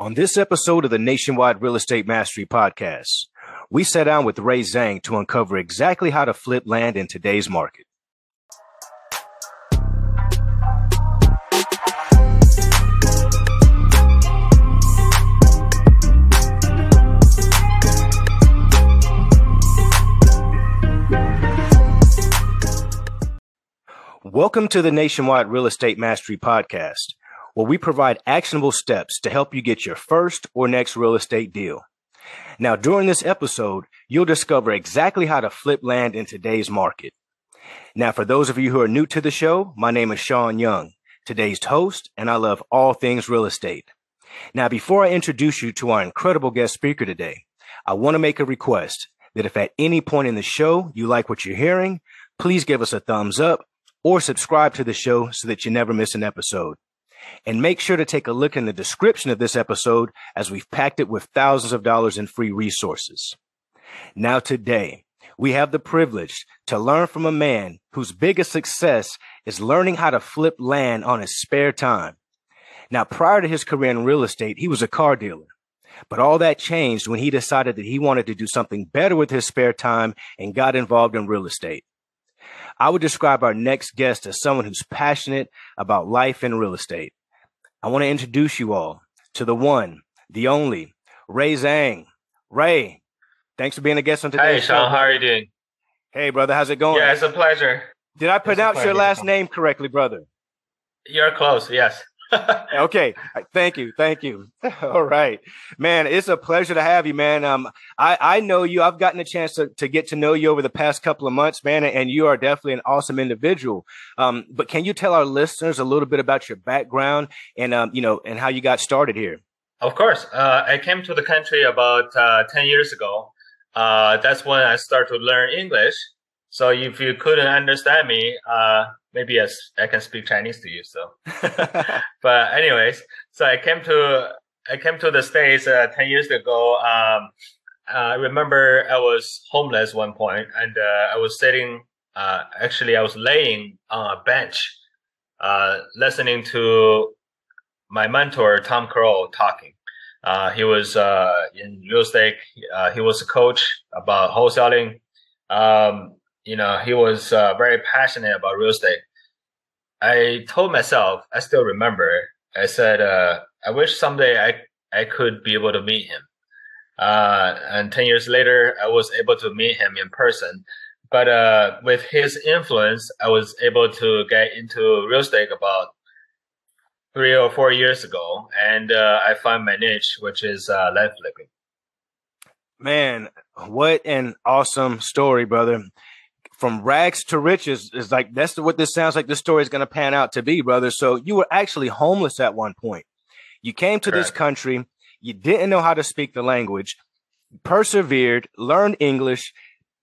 On this episode of the Nationwide Real Estate Mastery Podcast, we sat down with Ray Zhang to uncover exactly how to flip land in today's market. Welcome to the Nationwide Real Estate Mastery Podcast where we provide actionable steps to help you get your first or next real estate deal. Now, during this episode, you'll discover exactly how to flip land in today's market. Now, for those of you who are new to the show, my name is Shaun Young, today's host, and I love all things real estate. Now, before I introduce you to our incredible guest speaker today, I want to make a request that if at any point in the show you like what you're hearing, please give us a thumbs up or subscribe to the show so that you never miss an episode. And make sure to take a look in the description of this episode as we've packed it with thousands of dollars in free resources. Now today, we have the privilege to learn from a man whose biggest success is learning how to flip land on his spare time. Now, prior to his career in real estate, he was a car dealer. But all that changed when he decided that he wanted to do something better with his spare time and got involved in real estate. I would describe our next guest as someone who's passionate about life and real estate. I want to introduce you all to the one, the only, Ray Zhang. Ray, thanks for being a guest on today's Hey, Shaun, show. how are you doing? Hey, brother, how's it going? Yeah, it's a pleasure. Did I pronounce your last name correctly, brother? You're close, yes. okay. Thank you. Thank you. All right, man. It's a pleasure to have you, man. Um, I, I know you. I've gotten a chance to, to get to know you over the past couple of months, man, and you are definitely an awesome individual. Um, but can you tell our listeners a little bit about your background and, um, you know, and how you got started here? Of course. Uh, I came to the country about uh, 10 years ago. Uh, that's when I started to learn English. So if you couldn't understand me, uh, maybe I, I can speak Chinese to you. So, but anyways, so I came to I came to the states uh, ten years ago. Um, I remember I was homeless one point, and uh, I was sitting. Uh, actually, I was laying on a bench, uh, listening to my mentor Tom Crow talking. Uh, he was uh, in real estate. he was a coach about wholesaling. Um, you know, he was uh, very passionate about real estate. I told myself, I still remember, I said, uh, I wish someday I, I could be able to meet him. Uh, and 10 years later, I was able to meet him in person. But uh, with his influence, I was able to get into real estate about three or four years ago. And uh, I found my niche, which is uh, land flipping. Man, what an awesome story, brother from rags to riches is like that's what this sounds like this story is going to pan out to be brother. So you were actually homeless at one point. You came to Correct. this country. You didn't know how to speak the language persevered learned english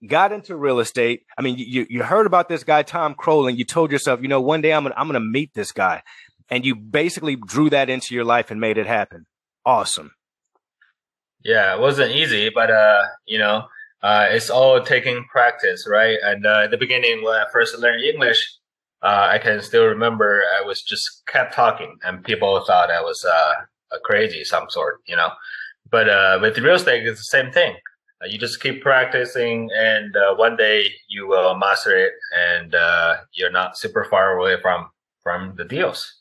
got into real estate. I mean you you heard about this guy tom Crow, and you told yourself you know one day i'm gonna i'm gonna meet this guy. And you basically drew that into your life and made it happen. Awesome. Yeah it wasn't easy but uh you know uh, it's all taking practice, right? And uh, at the beginning, when I first learned English, uh, I can still remember I was just kept talking, and people thought I was uh, crazy some sort, you know. But uh, with real estate, it's the same thing. Uh, you just keep practicing, and one day you will master it, and you're not super far away from from the deals.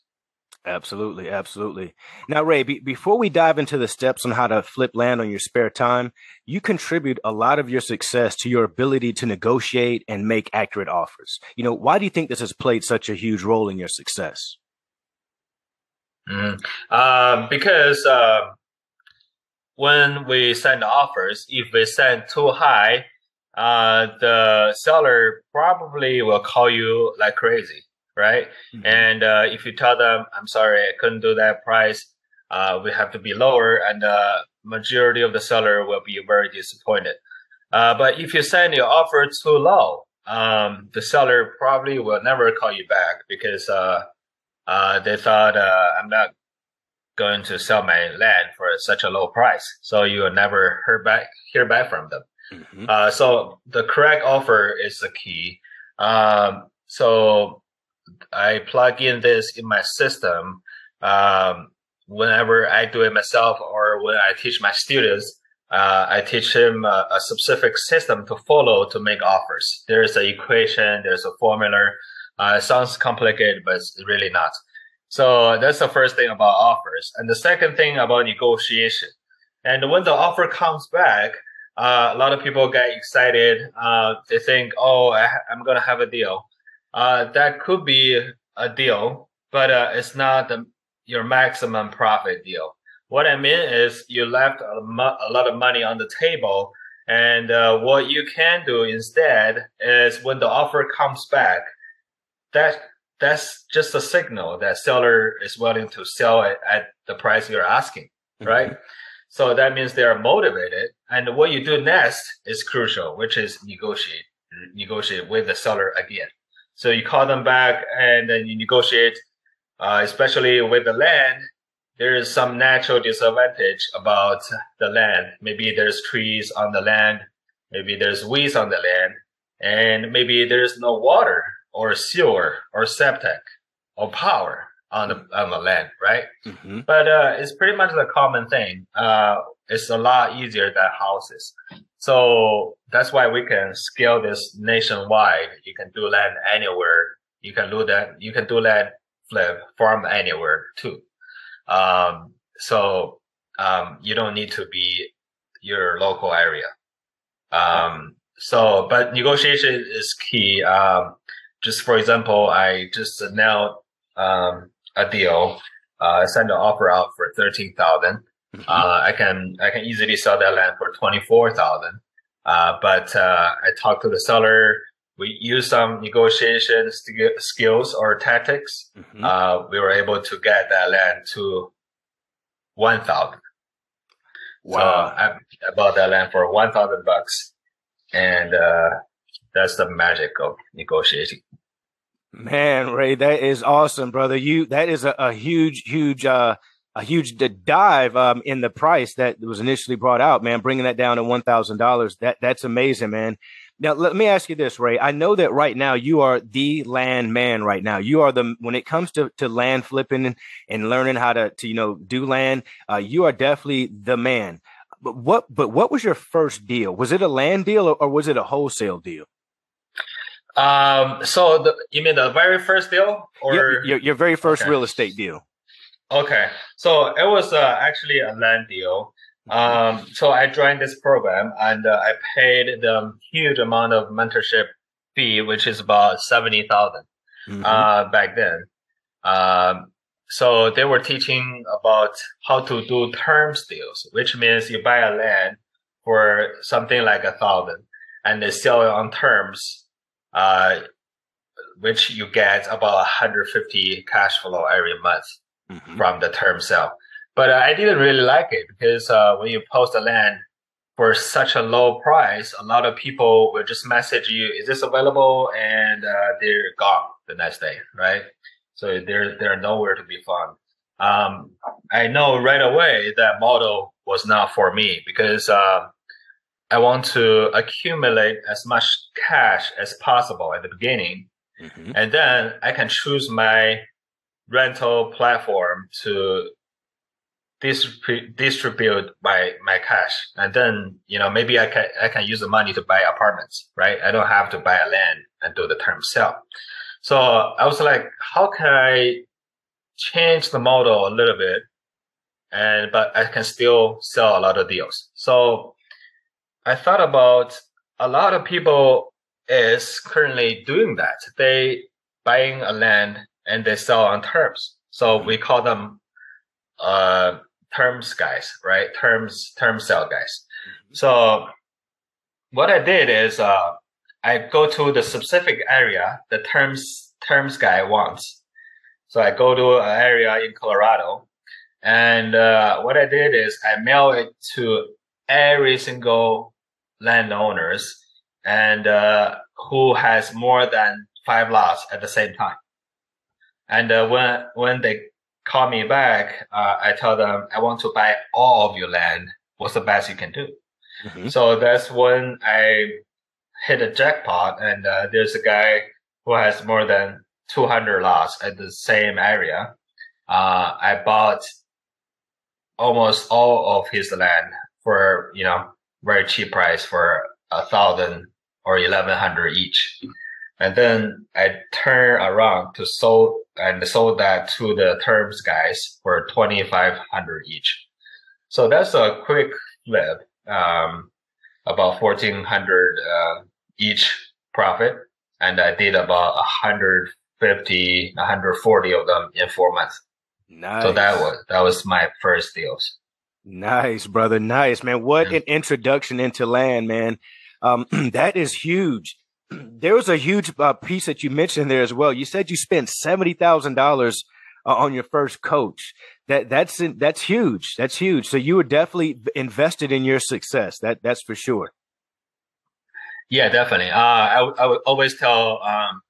Absolutely, absolutely. Now, Ray, be, before we dive into the steps on how to flip land on your spare time, you contribute a lot of your success to your ability to negotiate and make accurate offers. You know, why do you think this has played such a huge role in your success? Mm, uh, because uh, when we send offers, if we send too high, uh, the seller probably will call you like crazy right? Mm-hmm. And uh, if you tell them, I'm sorry, I couldn't do that price, uh, we have to be lower, and the uh, majority of the seller will be very disappointed. Uh, but if you send your offer too low, um, the seller probably will never call you back because uh, uh, they thought I'm not going to sell my land for such a low price. So you will never hear back hear back from them. Mm-hmm. so the correct offer is the key. Um, so I plug in this in my system. Um, whenever I do it myself or when I teach my students, uh, I teach them a, a, specific system to follow to make offers. There's an equation, there's a formula. Uh, it sounds complicated, but it's really not. So that's the first thing about offers. And the second thing about negotiation. And when the offer comes back, uh, a lot of people get excited. Uh, they think, oh, I, am going to have a deal. Uh, that could be a deal, but uh, it's not the, your maximum profit deal. What I mean is you left a, mo- a lot of money on the table. And uh, what you can do instead is when the offer comes back, that that's just a signal that seller is willing to sell it at the price you're asking, mm-hmm. right? So that means they are motivated. And what you do next is crucial, which is negotiate, negotiate with the seller again. So you call them back and then you negotiate, uh, especially with the land there is some natural disadvantage about the land. Maybe there's trees on the land, maybe there's weeds on the land, and maybe there's no water or sewer or septic or power on the on the land, right? Mm-hmm. But uh, it's pretty much the common thing. Uh, it's a lot easier than houses, so that's why we can scale this nationwide. You can do land anywhere. You can do that. You can do land flip farm anywhere too. Um, so um, you don't need to be your local area. Um, so, but negotiation is key. Um, just for example, I just now um, a deal. Uh, I sent an offer out for thirteen thousand. Mm-hmm. Uh, I can I can easily sell that land for twenty four thousand. Uh, but uh, I talked to the seller. We used some negotiation st- skills or tactics. Mm-hmm. Uh, we were able to get that land to one thousand. Wow! So I, I bought that land for one thousand bucks, and uh, that's the magic of negotiating. Man, Ray, that is awesome, brother. You that is a, a huge, huge, uh, a huge dive um, in the price that was initially brought out. Man, bringing that down to one thousand dollars. That that's amazing, man. Now, let me ask you this, Ray. I know that right now you are the land man right now. You are the, when it comes to, to land flipping and, and learning how to, to, you know, do land, uh, you are definitely the man. But what, but what was your first deal? Was it a land deal or, or was it a wholesale deal? Um, so the, you mean the very first deal or your, your, your very first okay. real estate deal? Okay. So it was uh, actually a land deal. Um, so I joined this program and uh, I paid the huge amount of mentorship fee, which is about 70,000 mm-hmm. uh, back then. Um, so they were teaching about how to do terms deals, which means you buy a land for something like a thousand and they sell it on terms, uh, which you get about 150 cash flow every month mm-hmm. from the term sale. But uh, I didn't really like it because uh, when you post a land for such a low price, a lot of people will just message you, "Is this available?" and uh, they're gone the next day, right? So they're they're nowhere to be found. Um, I know right away that model was not for me because uh, I want to accumulate as much cash as possible at the beginning, mm-hmm. and then I can choose my rental platform to distribute distribute my my cash. And then you know maybe i can i can use the money to buy apartments right? I don't have to buy a land and do the term sale so i was like how can i change the model a little bit? And but i can still sell a lot of deals. So i thought about a lot of people is currently doing that. They buying a land and they sell on terms so we call them uh, terms guys, right? Terms term sale guys. Mm-hmm. So what I did is uh, I go to the specific area the terms terms guy wants. So I go to an area in Colorado, and uh, what I did is I mail it to every single landowners and uh, who has more than five lots at the same time. And uh, when when they call me back, uh, I tell them I want to buy all of your land. What's the best you can do? Mm-hmm. So that's when I hit a jackpot, and uh, there's a guy who has more than 200 lots at the same area. Uh, I bought almost all of his land for you know very cheap price for a thousand or eleven hundred each. And then I turned around to sold and sold that to the terms guys for twenty five hundred each. So that's a quick flip, um, about fourteen hundred uh, each profit, and I did about 150, 140 of them in four months. Nice. So that was that was my first deals. Nice, brother. Nice, man. What an introduction into land, man. Um, that is huge. There was a huge uh, piece that you mentioned there as well. You said you spent seventy thousand uh, dollars on your first coach. That that's that's huge. That's huge. So you were definitely invested in your success. That that's for sure. Yeah, definitely. Uh, I, I would always tell um,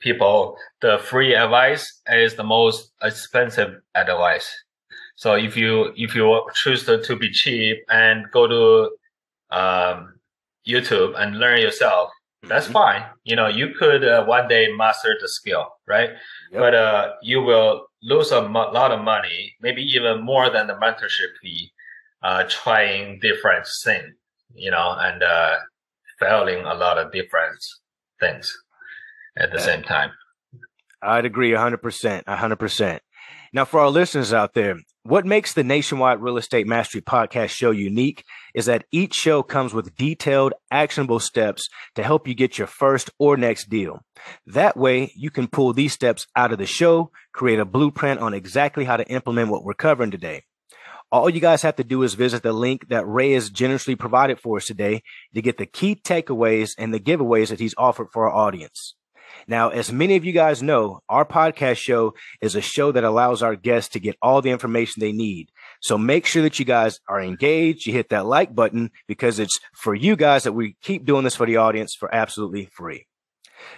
people the free advice is the most expensive advice. So if you if you choose to, to be cheap and go to um, YouTube and learn yourself, mm-hmm. that's fine. You know, you could uh, one day master the skill, right? Yep. But uh, you will lose a mo- lot of money, maybe even more than the mentorship fee, uh, trying different things, you know, and uh, failing a lot of different things at the same time. I'd agree 100%. 100%. Now, for our listeners out there, what makes the Nationwide Real Estate Mastery podcast show unique is that each show comes with detailed, actionable steps to help you get your first or next deal. That way, you can pull these steps out of the show, create a blueprint on exactly how to implement what we're covering today. All you guys have to do is visit the link that Ray has generously provided for us today to get the key takeaways and the giveaways that he's offered for our audience. Now, as many of you guys know, our podcast show is a show that allows our guests to get all the information they need. So make sure that you guys are engaged. You hit that like button because it's for you guys that we keep doing this for the audience for absolutely free.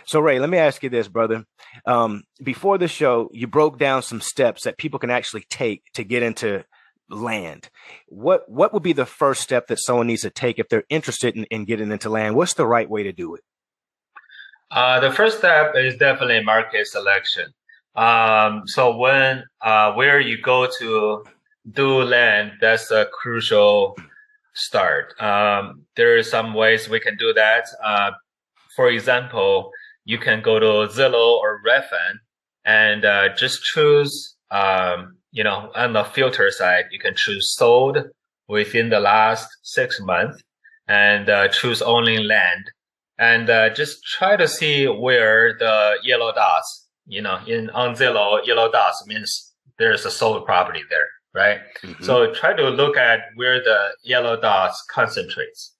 So Ray, let me ask you this, brother. Um, before the show, you broke down some steps that people can actually take to get into land. What what would be the first step that someone needs to take if they're interested in, in getting into land? What's the right way to do it? Uh, the first step is definitely market selection. Um, so when uh, where you go to do land, that's a crucial start. Um, there are some ways we can do that. Uh, for example, you can go to Zillow or Redfin and uh, just choose, um, you know, on the filter side, you can choose sold within the last six months and uh, choose only land and uh, just try to see where the yellow dots, you know, in on Zillow, yellow dots means there's a sold property there, right? Mm-hmm. So try to look at where the yellow dots concentrates,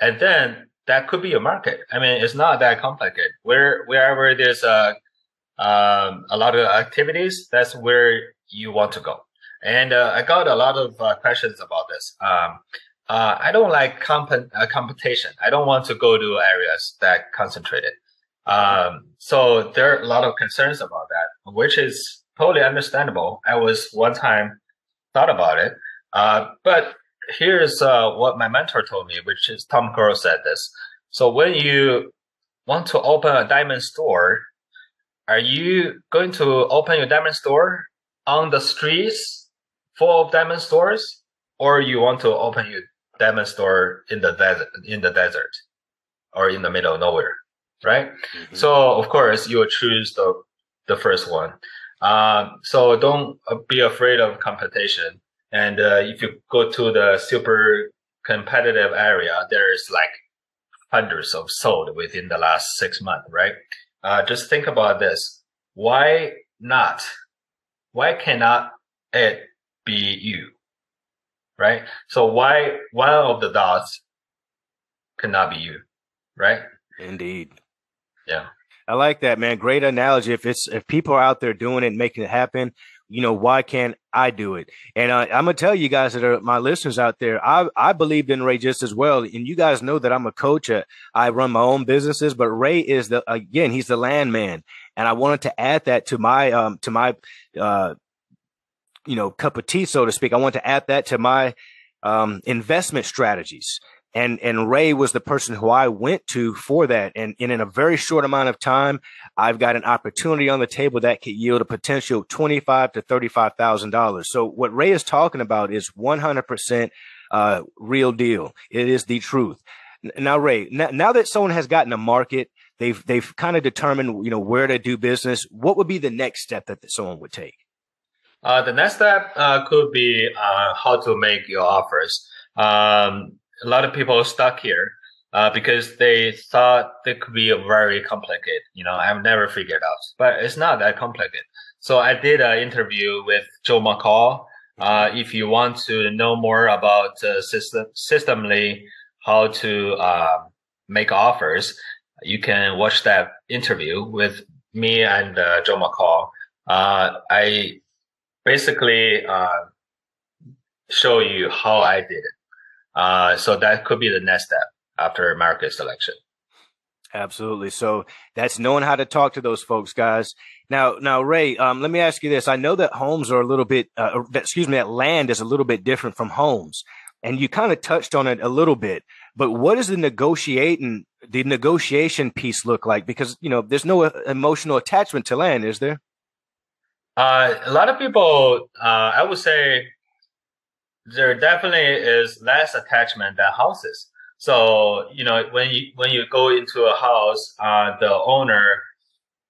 and then that could be a market. I mean, it's not that complicated. Where wherever there's a um, a lot of activities, that's where you want to go. And uh, I got a lot of uh, questions about this. Um, uh, I don't like comp- uh, competition. I don't want to go to areas that concentrated. Um, so there are a lot of concerns about that, which is totally understandable. I was one time thought about it. Uh, but here's uh, what my mentor told me, which is Tom Crow said this. So when you want to open a diamond store, are you going to open your diamond store on the streets full of diamond stores, or you want to open your diamond store in the desert, in the desert, or in the middle of nowhere, right? Mm-hmm. So of course you choose the the first one. Um, so don't uh, be afraid of competition. And uh, if you go to the super competitive area, there's like hundreds of sold within the last six months, right? Uh, just think about this. Why not? Why cannot it be you? Right? So why one of the dots cannot be you, right? Indeed. Yeah. I like that, man. Great analogy. If it's if people are out there doing it, making it happen, you know, why can't I do it? And uh, I'm gonna tell you guys that are my listeners out there. I I believed in Ray just as well, and you guys know that I'm a coach. Uh, I run my own businesses, but Ray is the again, he's the landman, and I wanted to add that to my um to my uh you know, cup of tea, so to speak. I want to add that to my um, investment strategies and and Ray was the person who I went to for that. And, and in a very short amount of time, I've got an opportunity on the table that could yield a potential twenty five to thirty five thousand dollars. So what Ray is talking about is one hundred percent uh, real deal. It is the truth. Now, Ray, now, now that someone has gotten a market, they've they've kind of determined you know where to do business. What would be the next step that someone would take? Uh, the next step uh, could be uh, how to make your offers. Um, a lot of people are stuck here uh, because they thought it could be very complicated. You know, I've never figured out, but it's not that complicated. So I did an interview with Joe McCall. Uh, if you want to know more about uh, system systemly how to uh, make offers, you can watch that interview with me and Joe McCall. I basically uh, show you how I did it. Uh, so that could be the next step after market selection. Absolutely. So that's knowing how to talk to those folks, guys. Now, now, Ray, um, let me ask you this. I know that homes are a little bit, uh, excuse me, that land is a little bit different from homes. And you kind of touched on it a little bit, but what does the negotiating, the negotiation piece look like? Because, you know, there's no uh, emotional attachment to land, is there? Uh, a lot of people, uh, I would say there definitely is less attachment than houses. So you know when you when you go into a house, uh, the owner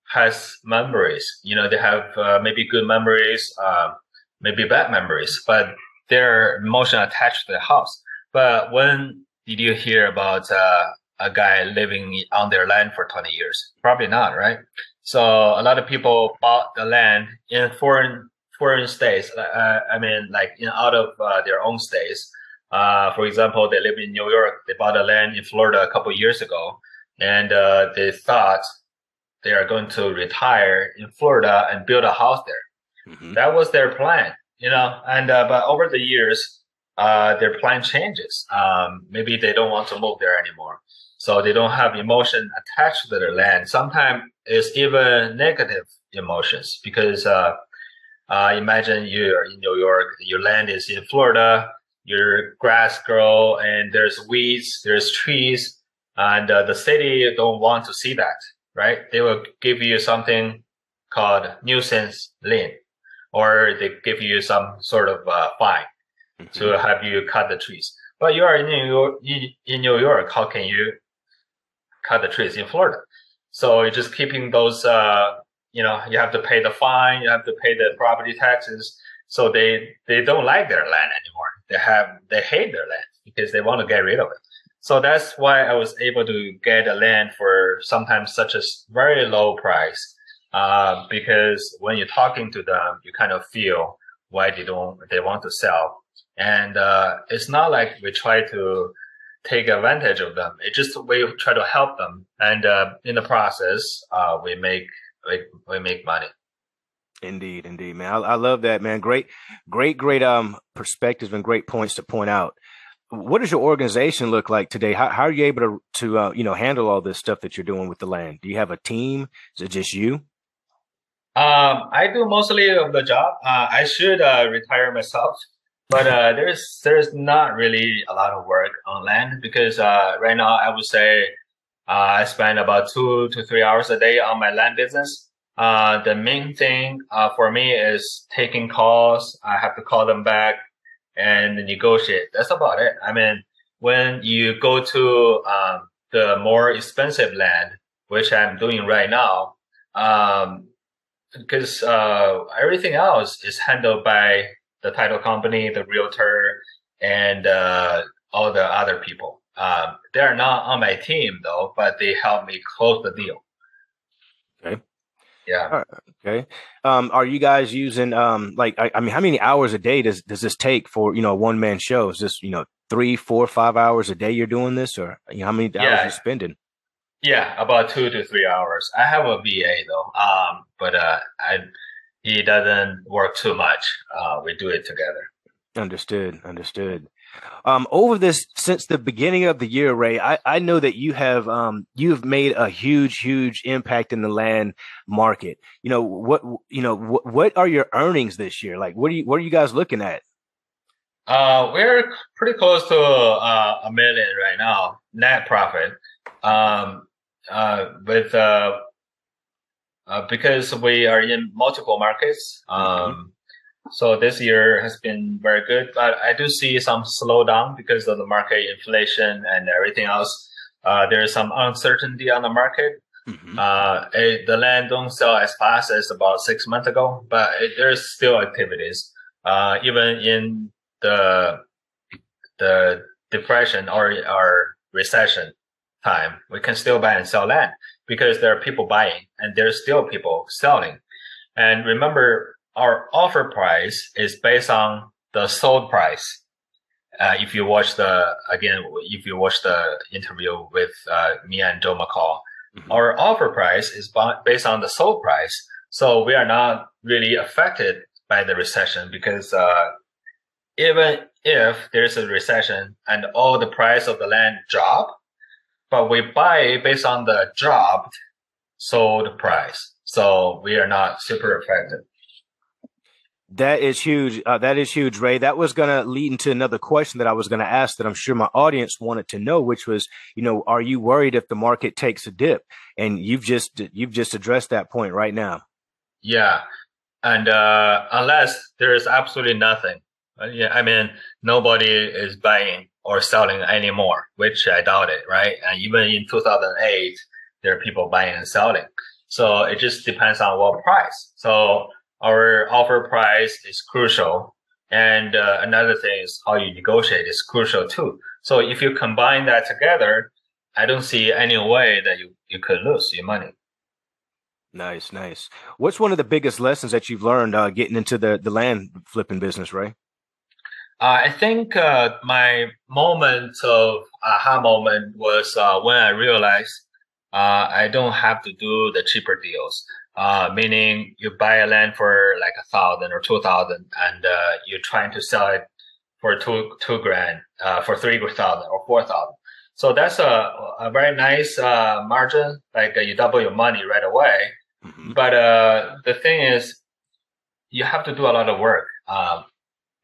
has memories. You know they have uh, maybe good memories, uh, maybe bad memories, but they're emotionally attached to the house. But when did you hear about uh, a guy living on their land for 20 years? Probably not, right? So a lot of people bought the land in foreign foreign states. Uh, I mean, like in out of uh, their own states. Uh, for example, they live in New York. They bought a land in Florida a couple years ago, and uh, they thought they are going to retire in Florida and build a house there. Mm-hmm. That was their plan, you know. And uh, but over the years, uh, their plan changes. Um, maybe they don't want to move there anymore, so they don't have emotion attached to their land. Sometimes it's even negative emotions because uh, imagine you're in New York, your land is in Florida, your grass grow and there's weeds, there's trees, and uh, the city don't want to see that, right? They will give you something called nuisance lien, or they give you some sort of uh, fine mm-hmm. to have you cut the trees. But you are in New York, in New York, how can you cut the trees in Florida? So you're just keeping those uh, you know you have to pay the fine you have to pay the property taxes. So they they don't like their land anymore. They have they hate their land because they want to get rid of it. So that's why i was able to get a land for sometimes such a very low price uh, because when you're talking to them you kind of feel why they don't they want to sell. And uh, it's not like we try to take advantage of them it's just we try to help them and uh, in the process uh, we make we, we make money. Indeed, indeed, man. I, I, love that, man. Great, great, great um perspectives and great points to point out. What does your organization look like today? How, how are you able to to uh, you know handle all this stuff that you're doing with the land? Do you have a team? Is it just you? Um, I do mostly of the job. Uh, I should uh, retire myself, but uh, there's there's not really a lot of work on land because uh, right now I would say uh, I spend about two to three hours a day on my land business. Uh, the main thing uh, for me is taking calls. I have to call them back and negotiate. That's about it. I mean, when you go to um, the more expensive land, which I'm doing right now, um, because uh, everything else is handled by the title company, the realtor, and uh, all the other people. Um, they're not on my team though, but they help me close the deal. Okay. Yeah. Right. Okay. Um, are you guys using um, like I, I, mean, how many hours a day does does this take for you know a one man show? Is this you know three, four, five hours a day you're doing this, or you know, how many hours yeah. you spending? Yeah, about two to three hours. I have a VA though, um, but uh, I he doesn't work too much. Uh, we do it together. Understood. Understood. Um, over this since the beginning of the year, Ray, I, I know that you have um, you've made a huge, huge impact in the land market. You know what? You know what? What are your earnings this year? Like, what are you what are you guys looking at? Uh, we're pretty close to uh, a million right now net profit. Um, uh, with uh, uh, because we are in multiple markets. Um, mm-hmm. So this year has been very good, but I do see some slowdown because of the market inflation and everything else. Uh, there's some uncertainty on the market. Mm-hmm. Uh, it, the land don't sell as fast as about six months ago, but it, there's still activities. Uh, even in the the depression or or recession time, we can still buy and sell land because there are people buying and there's still people selling. And remember, our offer price is based on the sold price. Uh, if you watch the again, if you watch the interview with uh, me and Joe McCall, mm-hmm. our offer price is based on the sold price. So we are not really affected by the recession because uh, even if there's a recession and all the price of the land drop, but we buy based on the dropped sold price. So we are not super affected. That is huge. Uh, that is huge, Ray. That was going to lead into another question that I was going to ask that I'm sure my audience wanted to know, which was, you know, are you worried if the market takes a dip? And you've just you've just addressed that point right now. Yeah, and uh, unless there is absolutely nothing, uh, yeah, I mean, nobody is buying or selling anymore, which I doubt it, right? And even in 2008, there are people buying and selling. So it just depends on what price. So our offer price is crucial. And uh, another thing is how you negotiate is crucial too. So if you combine that together, I don't see any way that you, you could lose your money. Nice, nice. What's one of the biggest lessons that you've learned uh, getting into the, the land flipping business, Ray? Uh, I think uh, my moment of aha moment was uh, when I realized uh, I don't have to do the cheaper deals. Uh, meaning you buy a land for like a thousand or two thousand, and uh, you're trying to sell it for two two grand, for three thousand or four thousand. So that's a, a very nice margin. Like you double your money right away. Mm-hmm. But the thing is, you have to do a lot of work. Um,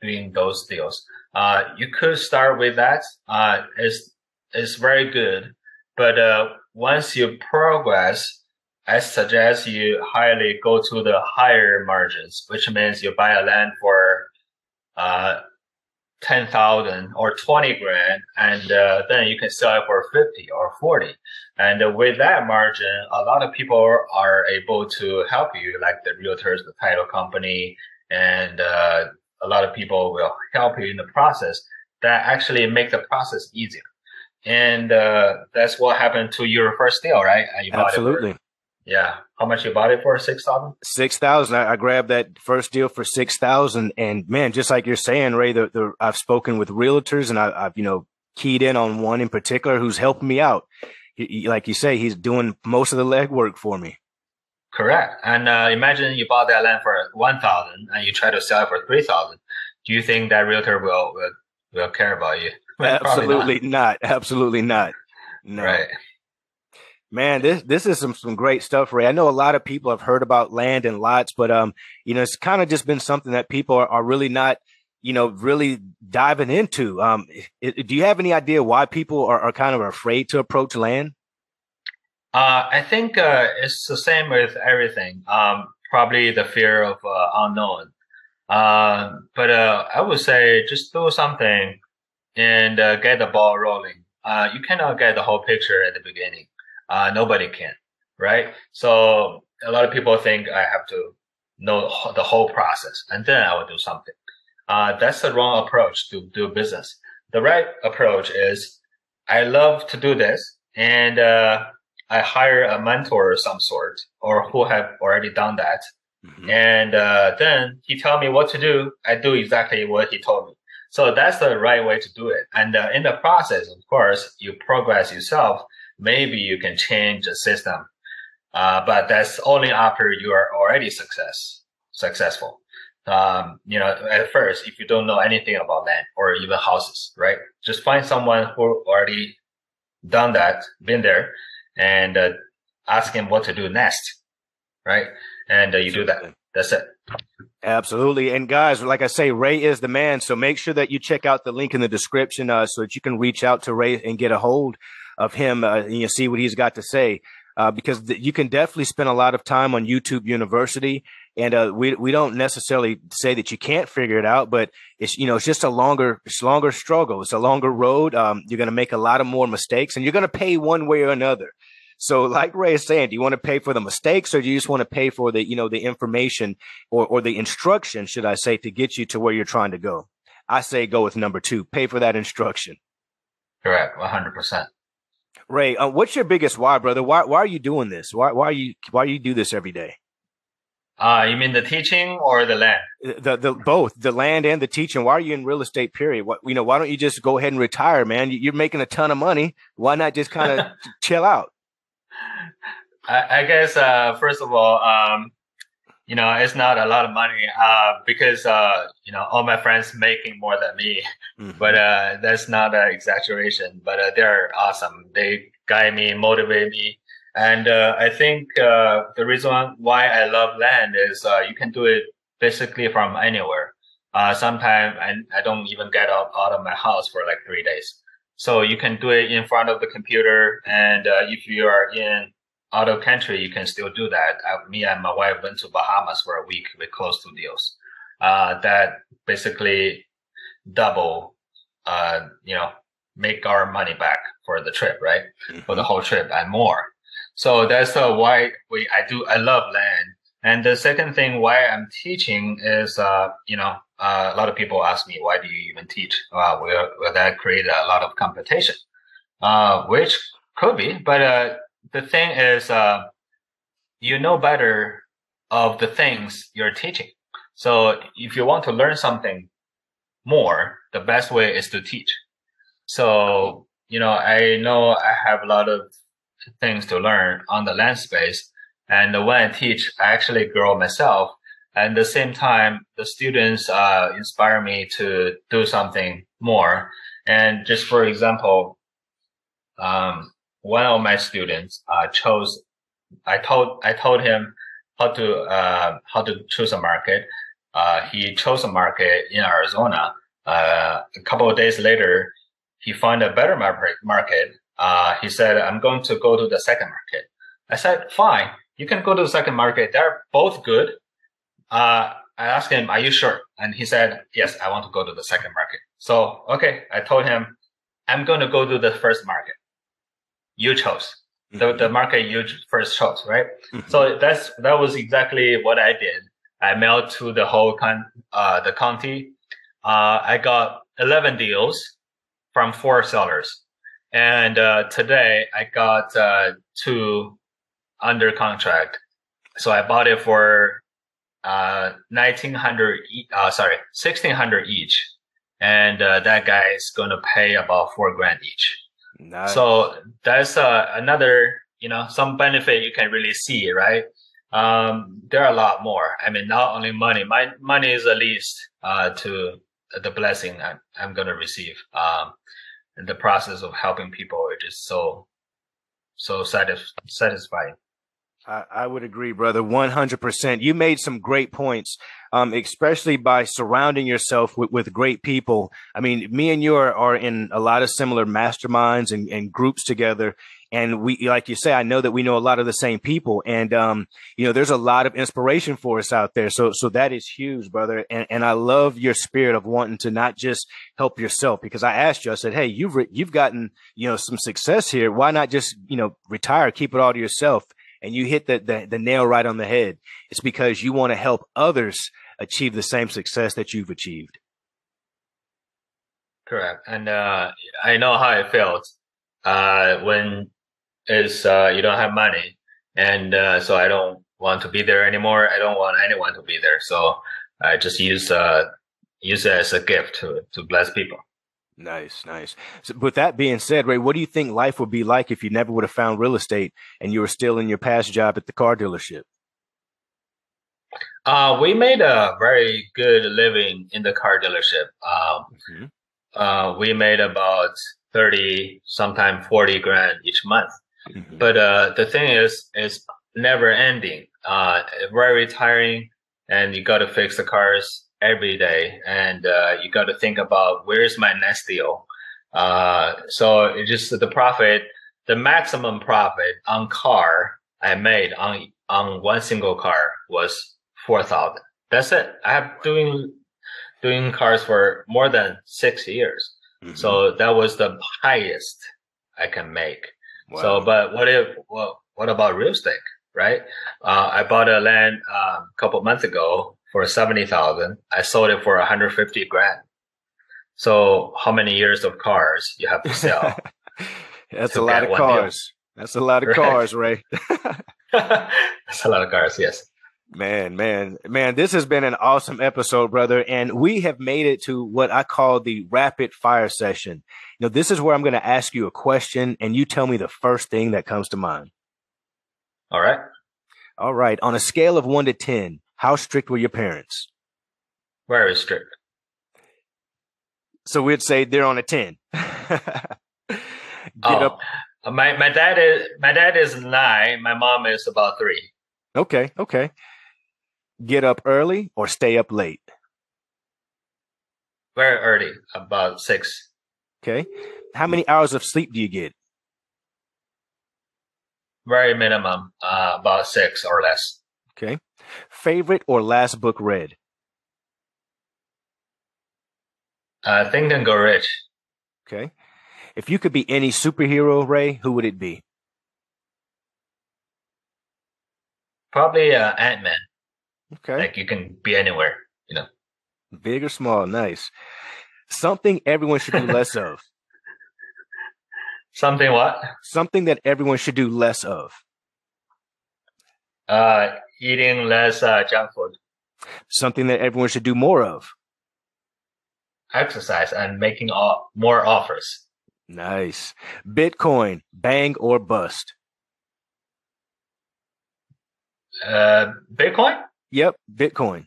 doing those deals. Uh, you could start with that. Uh, it's, it's very good. But, uh, once you progress, I suggest you highly go to the higher margins, which means you buy a land for, uh, 10,000 or 20 grand, and uh, then you can sell it for 50 or 40. And with that margin, a lot of people are able to help you, like the realtors, the title company, and uh, a lot of people will help you in the process that actually make the process easier. And uh, that's what happened to your first deal, right? You Absolutely. For, yeah. How much you bought it for? Six thousand. Six thousand. I, I, grabbed that first deal for six thousand, and man, just like you're saying, Ray, the, the I've spoken with realtors, and I, have you know keyed in on one in particular who's helping me out. He, he, like you say, he's doing most of the legwork for me. Correct. And uh, imagine you bought that land for one thousand, and you try to sell it for three thousand. Do you think that realtor will will, will care about you? Absolutely not. not. Absolutely not. No. Right. Man, this this is some some great stuff, Ray. I know a lot of people have heard about land and lots, but um, you know, it's kind of just been something that people are, are really not, you know, really diving into. Um, it, do you have any idea why people are, are kind of afraid to approach land? Uh, I think uh, it's the same with everything. Um, probably the fear of uh, unknown. Uh, but uh, I would say just do something and uh, get the ball rolling. you cannot get the whole picture at the beginning. nobody can, right? So a lot of people think I have to know the whole process and then I will do something. that's the wrong approach to do business. The right approach is I love to do this and I hire a mentor of some sort or who have already done that. Mm-hmm. And uh, then he tell me what to do. I do exactly what he told me. So that's the right way to do it. And uh, in the process, of course, you progress yourself. Maybe you can change the system, uh, but that's only after you are already success successful. Um, you know, at first, if you don't know anything about land or even houses, right? Just find someone who already done that, been there, and uh, ask him what to do next, right? And uh, you do that. That's it. Absolutely. And guys, like I say, Ray is the man. So make sure that you check out the link in the description uh, so that you can reach out to Ray and get a hold of him uh, and you see what he's got to say. Uh, because th- you can definitely spend a lot of time on YouTube University, and uh, we we don't necessarily say that you can't figure it out, but it's you know it's just a longer it's longer struggle, it's a longer road. Um, you're going to make a lot of more mistakes, and you're going to pay one way or another. So, like Ray is saying, do you want to pay for the mistakes, or do you just want to pay for the you know the information or or the instruction, should I say, to get you to where you're trying to go? I say go with number two, pay for that instruction. Correct, one hundred percent. Ray, uh, what's your biggest why, brother? Why why are you doing this? Why why are you why you do this every day? Uh, you mean the teaching or the land? The the both the land and the teaching. Why are you in real estate? Period. What you know? Why don't you just go ahead and retire, man? You're making a ton of money. Why not just kind of chill out? I, I guess uh, first of all, um, you know, it's not a lot of money uh, because uh, you know all my friends making more than me, mm-hmm. but uh, that's not an exaggeration. But uh, they're awesome. They guide me, motivate me, and uh, I think uh, the reason why I love land is you can do it basically from anywhere. sometimes I, I don't even get out, out of my house for like three days. So you can do it in front of the computer, and if you are in out of country, you can still do that. Uh, me and my wife went to Bahamas for a week. with closed two deals. Uh, that basically double, uh, you know, make our money back for the trip, right? Mm-hmm. For the whole trip and more. So that's uh, why we, I do, I love land. And the second thing why I'm teaching is, uh, you know, uh, a lot of people ask me, why do you even teach? Uh, will, will that create a lot of competition? Uh, which could be, but, uh, the thing is, uh, you know better of the things you're teaching. So if you want to learn something more, the best way is to teach. So, you know, I know I have a lot of things to learn on the land space. And when I teach, I actually grow myself. And at the same time, the students uh, inspire me to do something more. And just for example, um, one of my students uh, chose. I told I told him how to uh, how to choose a market. Uh, he chose a market in Arizona. Uh, a couple of days later, he found a better market. Uh, he said, "I'm going to go to the second market." I said, "Fine, you can go to the second market. They're both good." Uh, I asked him, "Are you sure?" And he said, "Yes, I want to go to the second market." So, okay, I told him, "I'm going to go to the first market." you chose mm-hmm. the, the market you first chose, right? Mm-hmm. So that's that was exactly what I did. I mailed to the whole con- uh, the county. Uh, I got 11 deals from four sellers. And uh, today I got uh, two under contract. So I bought it for uh, 1900, uh, sorry, 1600 each. And uh, that guy is going to pay about four grand each. Nice. So that's uh, another, you know, some benefit you can really see, right? Um, there are a lot more. I mean, not only money. My money is the least uh, to the blessing I'm, I'm going to receive. Um, the process of helping people is just so, so satis- satisfying. I, I would agree, brother, 100%. You made some great points, um, especially by surrounding yourself with, with great people. I mean, me and you are, are in a lot of similar masterminds and, and groups together. And we, like you say, I know that we know a lot of the same people and, um, you know, there's a lot of inspiration for us out there. So, so that is huge, brother. And, and I love your spirit of wanting to not just help yourself because I asked you, I said, Hey, you've, re- you've gotten, you know, some success here. Why not just, you know, retire, keep it all to yourself? and you hit the, the, the nail right on the head. It's because you want to help others achieve the same success that you've achieved. Correct. And uh, I know how it felt uh, when is uh, you don't have money, and uh, so I don't want to be there anymore. I don't want anyone to be there. So I just use uh, use it as a gift to to bless people. Nice, nice. So with that being said, Ray, what do you think life would be like if you never would have found real estate and you were still in your past job at the car dealership? Uh, we made a very good living in the car dealership. Um, mm-hmm. uh, we made about 30, sometimes 40 grand each month. Mm-hmm. But uh, the thing is, it's never ending. Uh, very tiring. and you got to fix the cars every day, and uh, you got to think about where's my next deal. Uh, so it just the profit, the maximum profit on car I made on on one single car was four thousand. That's it. I have doing doing cars for more than six years. Mm-hmm. So that was the highest I can make. Wow. So, but what if, well, what about real estate, right? Uh, I bought a land um, a couple months ago for 70,000. I sold it for 150 grand. So how many years of cars you have to sell? That's a lot of cars. Deal? That's a lot of right? cars, Ray. That's a lot of cars. Yes. Man, man, man, this has been an awesome episode, brother. And we have made it to what I call the rapid fire session. You know, this is where I'm going to ask you a question and you tell me the first thing that comes to mind. All right. All right. On a scale of one to 10, how strict were your parents? Very strict. So we'd say they're on a 10. Get oh, up. My, my dad is, my dad is nine. My mom is about three. Okay, okay. Get up early or stay up late? Very early, about six. Okay. How many hours of sleep do you get? Very minimum, uh, about six or less. Okay. Favorite or last book read? Uh, Think and Go Rich. Okay. If you could be any superhero, Ray, who would it be? Probably uh, Ant Man. Okay. Like you can be anywhere, you know. Big or small, nice. Something everyone should do less of. Something what? Something that everyone should do less of. Uh, eating less uh, junk food. Something that everyone should do more of. Exercise and making all, more offers. Nice. Bitcoin, bang or bust. Uh, Bitcoin? Yep, Bitcoin.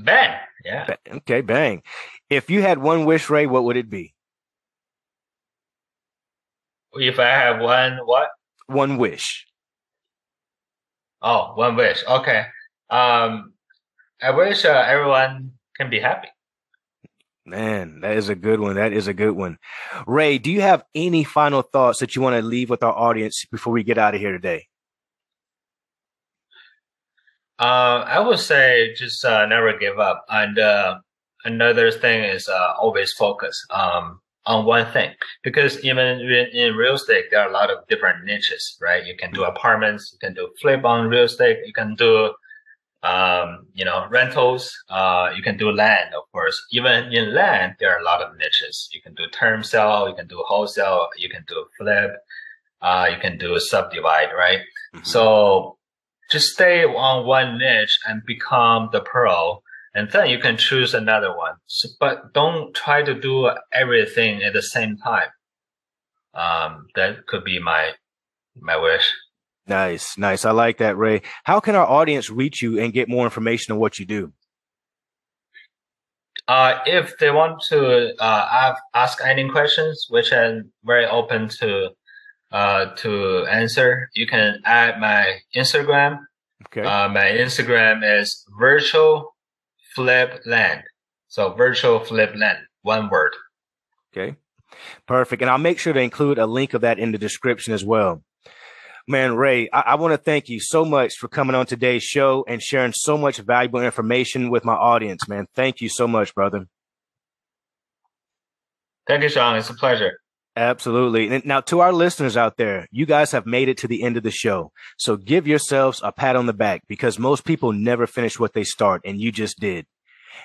Bang. Yeah. Okay, bang. If you had one wish, Ray, what would it be? If I have one what? One wish. Oh, one wish. Okay. Um, I wish uh, everyone can be happy. Man, that is a good one. That is a good one. Ray, do you have any final thoughts that you want to leave with our audience before we get out of here today? Uh, I would say just uh, never give up. And uh, another thing is uh, always focus um, on one thing. Because even in, in real estate, there are a lot of different niches, right? You can do mm-hmm. apartments, you can do flip on real estate, you can do um, you know, rentals, uh, you can do land, of course. Even in land, there are a lot of niches. You can do term sale, you can do wholesale, you can do flip, uh, you can do subdivide, right? Mm-hmm. So just stay on one niche and become the pro and then you can choose another one. So, but don't try to do everything at the same time. Um, that could be my my wish. Nice nice. I like that ray. How can our audience reach you and get more information on what you do? Uh, if they want to uh, ask any questions which i'm very open to uh, to answer, you can add my Instagram. Okay. Uh, my Instagram is virtual flip land. So virtual flip land, one word. Okay. Perfect. And I'll make sure to include a link of that in the description as well. Man, Ray, I, I want to thank you so much for coming on today's show and sharing so much valuable information with my audience, man. Thank you so much, brother. Thank you, Shaun. It's a pleasure. Absolutely. now, to our listeners out there, you guys have made it to the end of the show. So give yourselves a pat on the back because most people never finish what they start, and you just did.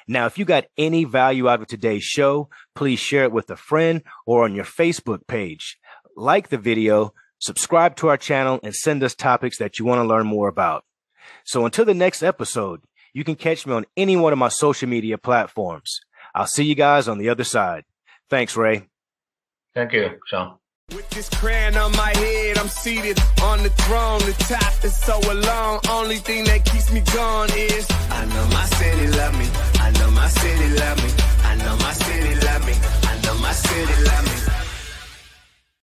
Now, if you got any value out of today's show, please share it with a friend or on your Facebook page. Like the video, subscribe to our channel, and send us topics that you want to learn more about. So until the next episode, you can catch me on any one of my social media platforms. I'll see you guys on the other side. Thanks, Ray. Thank you, Shaun. With this crown on my head, I'm seated on the throne. The top is so alone. Only thing that keeps me is I know my city love me. I know my city love me. I know my city love me. I know my city love me.